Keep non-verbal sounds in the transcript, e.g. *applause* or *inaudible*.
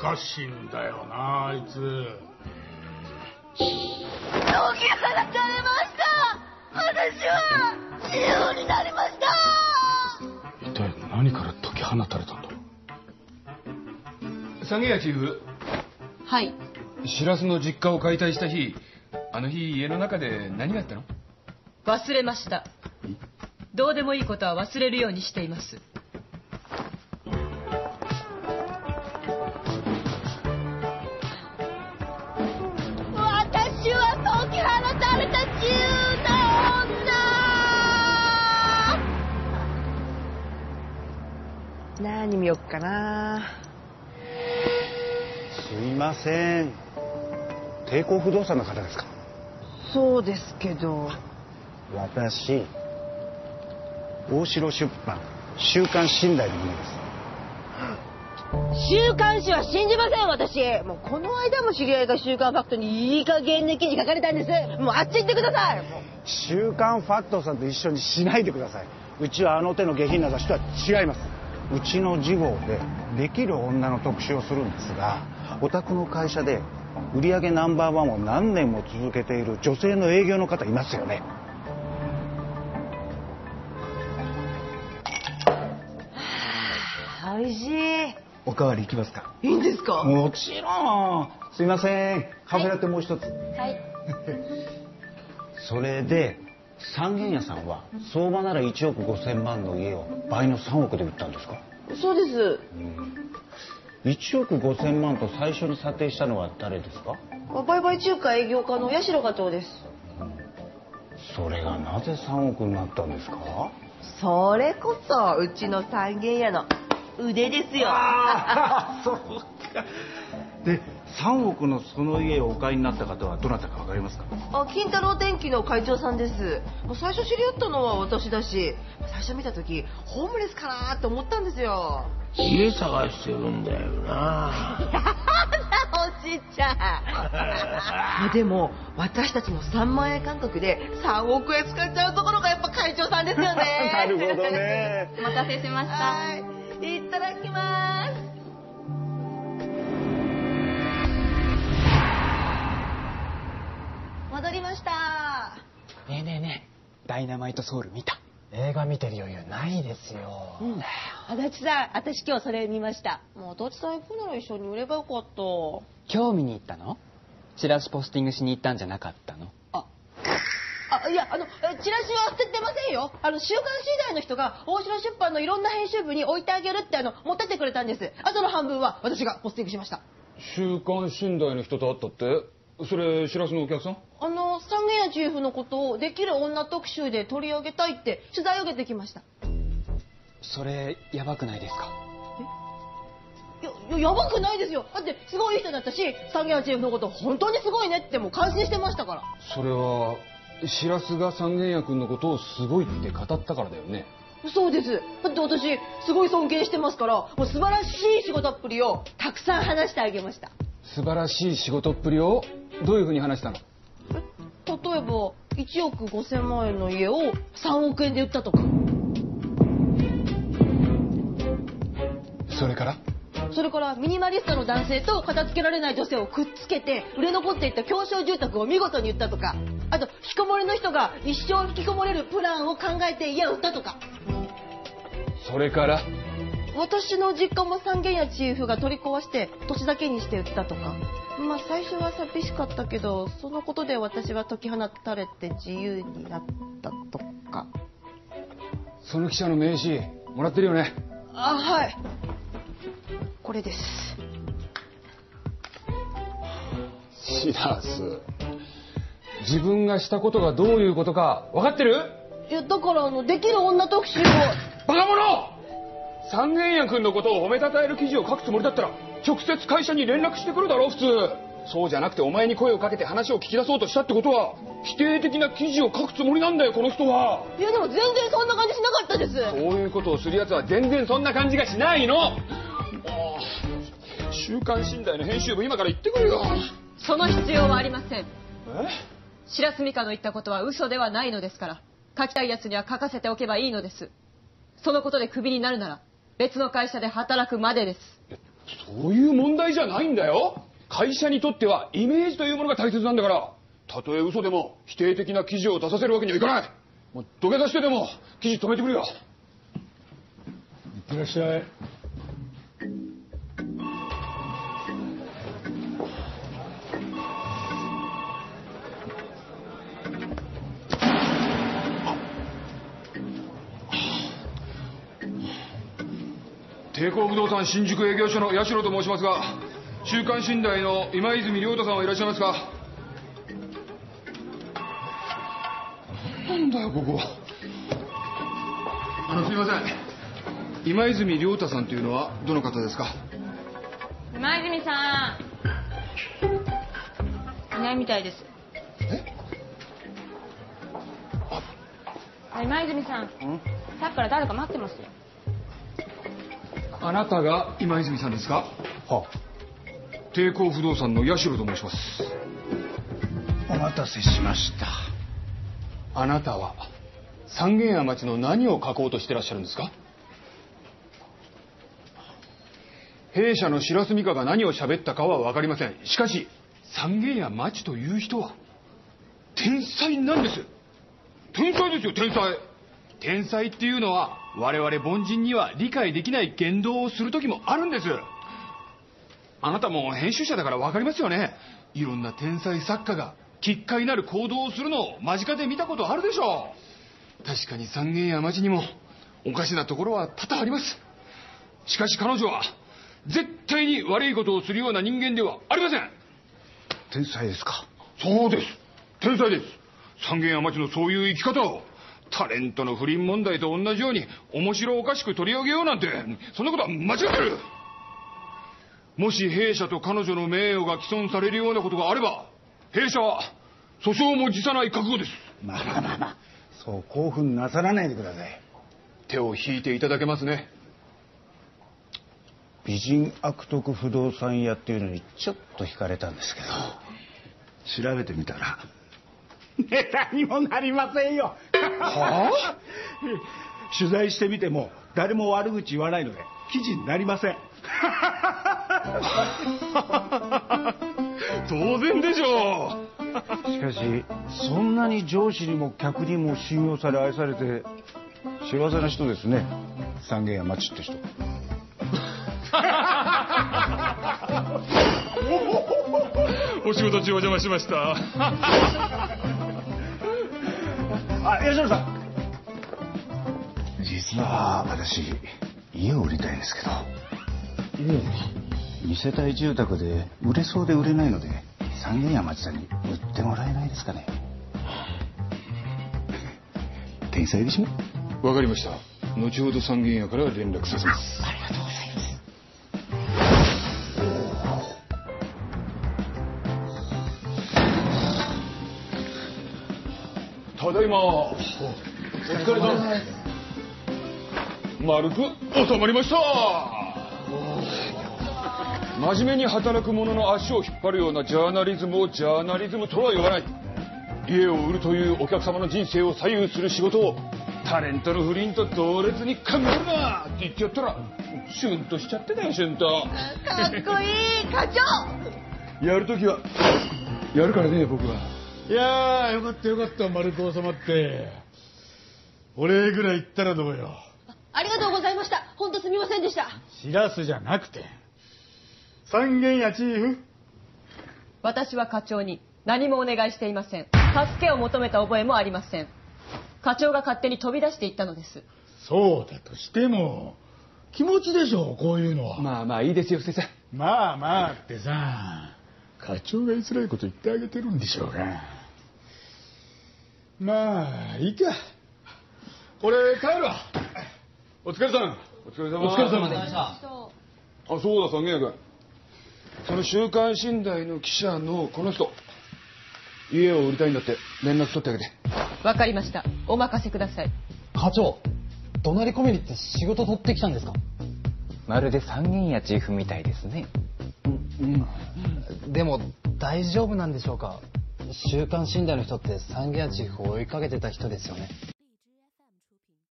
かしいんだよなあいつ。解き放たれました。私は自由になりました。一体何から解き放たれたんだ三毛屋チーフ。はい。白洲の実家を解体した日あの日家の中で何があったの？忘れました。どうでもいいことは忘れるようにしています何見よっかな。すいません。帝国不動産の方ですか？そうですけど。私大城出版週刊寝台の者です。週刊誌は信じません私。もうこの間も知り合いが週刊ファクトにいい加減な記事書かれたんです。もうあっち行ってください。週刊ファクトさんと一緒にしないでください。うちはあの手の下品な雑誌とは違いますうちの次号でできる女の特集をするんですがお宅の会社で売上ナンバーワンを何年も続けている女性の営業の方いますよね。おいしい。おかわりいきますか？いいんですか？もちろん。すいません。カフェラテもう一つ。はい。*laughs* それで三軒屋さんは相場なら1億5千万の家を倍の3億で売ったんですか？そうです。1億5千万と最初に査定したのは誰ですか？売買仲介営業課の八代課長です？それがなぜ3億になったんですか？それこそうちの三軒屋の腕ですよ。ああ *laughs* そうか。で3億のその家をお買いになった方はどなたか分かりますか？あ金太郎電機の会長さんです。最初知り合ったのは私だし最初見た時ホームレスかなって思ったんですよ。家探してるんだよな。おじいちゃん。あ *laughs* でも私たちの3万円感覚で3億円使っちゃうところがやっぱ会長さんですよね。*laughs* なるほどね。お待たせしました。はい。いただきますダイナマイトソウル見た。映画見てる余裕ないですよ、うん。足立さん私今日それ見ました。もう足立さん行くなら一緒に売ればよかった。今日見に行ったの？チラシポスティングしに行ったんじゃなかったの？あ。あいやあのえチラシは捨ててませんよ。あの週刊誌代の人が大城出版のいろんな編集部に置いてあげるってあの持ってってくれたんです。あとの半分は私がポスティングしました。週刊寝台の人と会ったって？それ白洲のお客さん？あの三軒屋チーフのことをできる女特集で取り上げたいって取材を受けてきました。それやばくないですか？いやいややばくないですよ。だってすごい人だったし三軒屋チーフのこと本当にすごいねってもう感心してましたから。それは白洲が三軒屋君のことをすごいって語ったからだよね。そうです。だって私すごい尊敬してますからもう素晴らしい仕事っぷりをたくさん話してあげました。素晴らしい仕事っぷりをどういうふうに話したの？例えば1億5000万円の家を3億円で売ったとか。それから？それからミニマリストの男性と片付けられない女性をくっつけて売れ残っていった狭小住宅を見事に売ったとか。あと引きこもりの人が一生引きこもれるプランを考えて家を売ったとか。それから？私の実家も三軒家チーフが取り壊して土地だけにして売ったとか。まあ最初は寂しかったけどそのことで私は解き放たれて自由になったとか。その記者の名刺もらってるよね？あはい。これです。シラス。自分がしたことがどういうことか分かってる？いやだからあのできる女特集を。バカ者三軒屋君のことを褒めたたえる記事を書くつもりだったら直接会社に連絡してくるだろう普通。そうじゃなくてお前に声をかけて話を聞き出そうとしたってことは否定的な記事を書くつもりなんだよこの人は。いやでも全然そんな感じしなかったです。そういうことをする奴は全然そんな感じがしないの。もう週刊寝台の編集部今から行ってくるよ。その必要はありません。え？白洲美香の言ったことは嘘ではないのですから書きたいやつには書かせておけばいいのです。そのことでクビになるなら別の会社で働くまでです。そういう問題じゃないんだよ。会社にとってはイメージというものが大切なんだから。たとえ嘘でも否定的な記事を出させるわけにはいかない。もう土下座してでも記事止めてくれよ。いってらっしゃい。帝国不動産新宿営業所の八代と申しますが「週刊信大」の今泉亮太さんはいらっしゃいますか？なんだよここあのすみません。今泉亮太さんというのはどの方ですか？今泉さん。いないみたいです。あ今泉さん？さっきから誰か待ってますよあなたが今泉さんですか？は帝国不動産の八代と申します。お待たせしました。あなたは三軒山町の何を書こうとしてらっしゃるんですか？弊社の白洲美香が何を喋ったかは分かりません。しかし三軒山町という人は天才なんです。天才ですよ天才。天才っていうのは我々凡人には理解できない言動をする時もあるんです。あなたも編集者だから分かりますよね。いろんな天才作家が奇怪なる行動をするのを間近で見たことあるでしょう。確かに三軒山町にもおかしなところは多々あります。しかし彼女は絶対に悪いことをするような人間ではありません。天才ですか。そうです。天才です。三軒山町のそういう生き方をタレントの不倫問題と同じように面白おかしく取り上げようなんてそんなことは間違ってる。もし弊社と彼女の名誉が毀損されるようなことがあれば弊社は訴訟も辞さない覚悟です。まあまあまあまあそう興奮なさらないでください。手を引いていただけますね。美人悪徳不動産屋っていうのにちょっと惹かれたんですけど。調べてみたらネタにもなりませんよはあ？取材してみても誰も悪口言わないので記事になりません。*laughs* 当然でしょう。しかしそんなに上司にも客にも信用され愛されて幸せな人ですね。三軒山町って人。*laughs* お仕事中お邪魔しましたあ吉野さん実は私家を売りたいんですけど。二世帯住宅で売れそうで売れないので三軒さんに売ってもらえないですかね。天才でしょ？わかりました。後ほど三軒屋から連絡させます。ありがとうございますただいま。お疲れ様です。丸く収まりました。真面目に働く者の足を引っ張るようなジャーナリズムをジャーナリズムとは呼ばない。家を売るというお客様の人生を左右する仕事をタレントの不倫と同列に考えるな。って言ってやったらシュンとしちゃってたよシュンと。かっこいい課長。やるときはやるからね僕はいやー、よかったよかった、丸く収まって。お礼ぐらい言ったらどうよ。ありがとうございました本当すみませんでしたしらすじゃなくて。三軒屋チーフ私は課長に何もお願いしていません助けを求めた覚えもありません課長が勝手に飛び出していったのですそうだとしても、気持ちでしょう、こういうのは。まあまあいいですよ先生まあまあってさ、課長が言いづらいこと言ってあげてるんでしょうが。まあ、いいか。俺、帰るわ。お疲れさん。お疲れ様。お疲れ様。です。あそうだ三軒君。その「週刊信大」の記者のこの人。家を売りたいんだって。連絡取ってあげて。わかりました。お任せください。課長怒鳴り込みにって仕事取ってきたんですか？まるで三軒屋チーフみたいですね。でも大丈夫なんでしょうか？週刊信大の人って三軒屋チーフを追いかけてた人ですよね。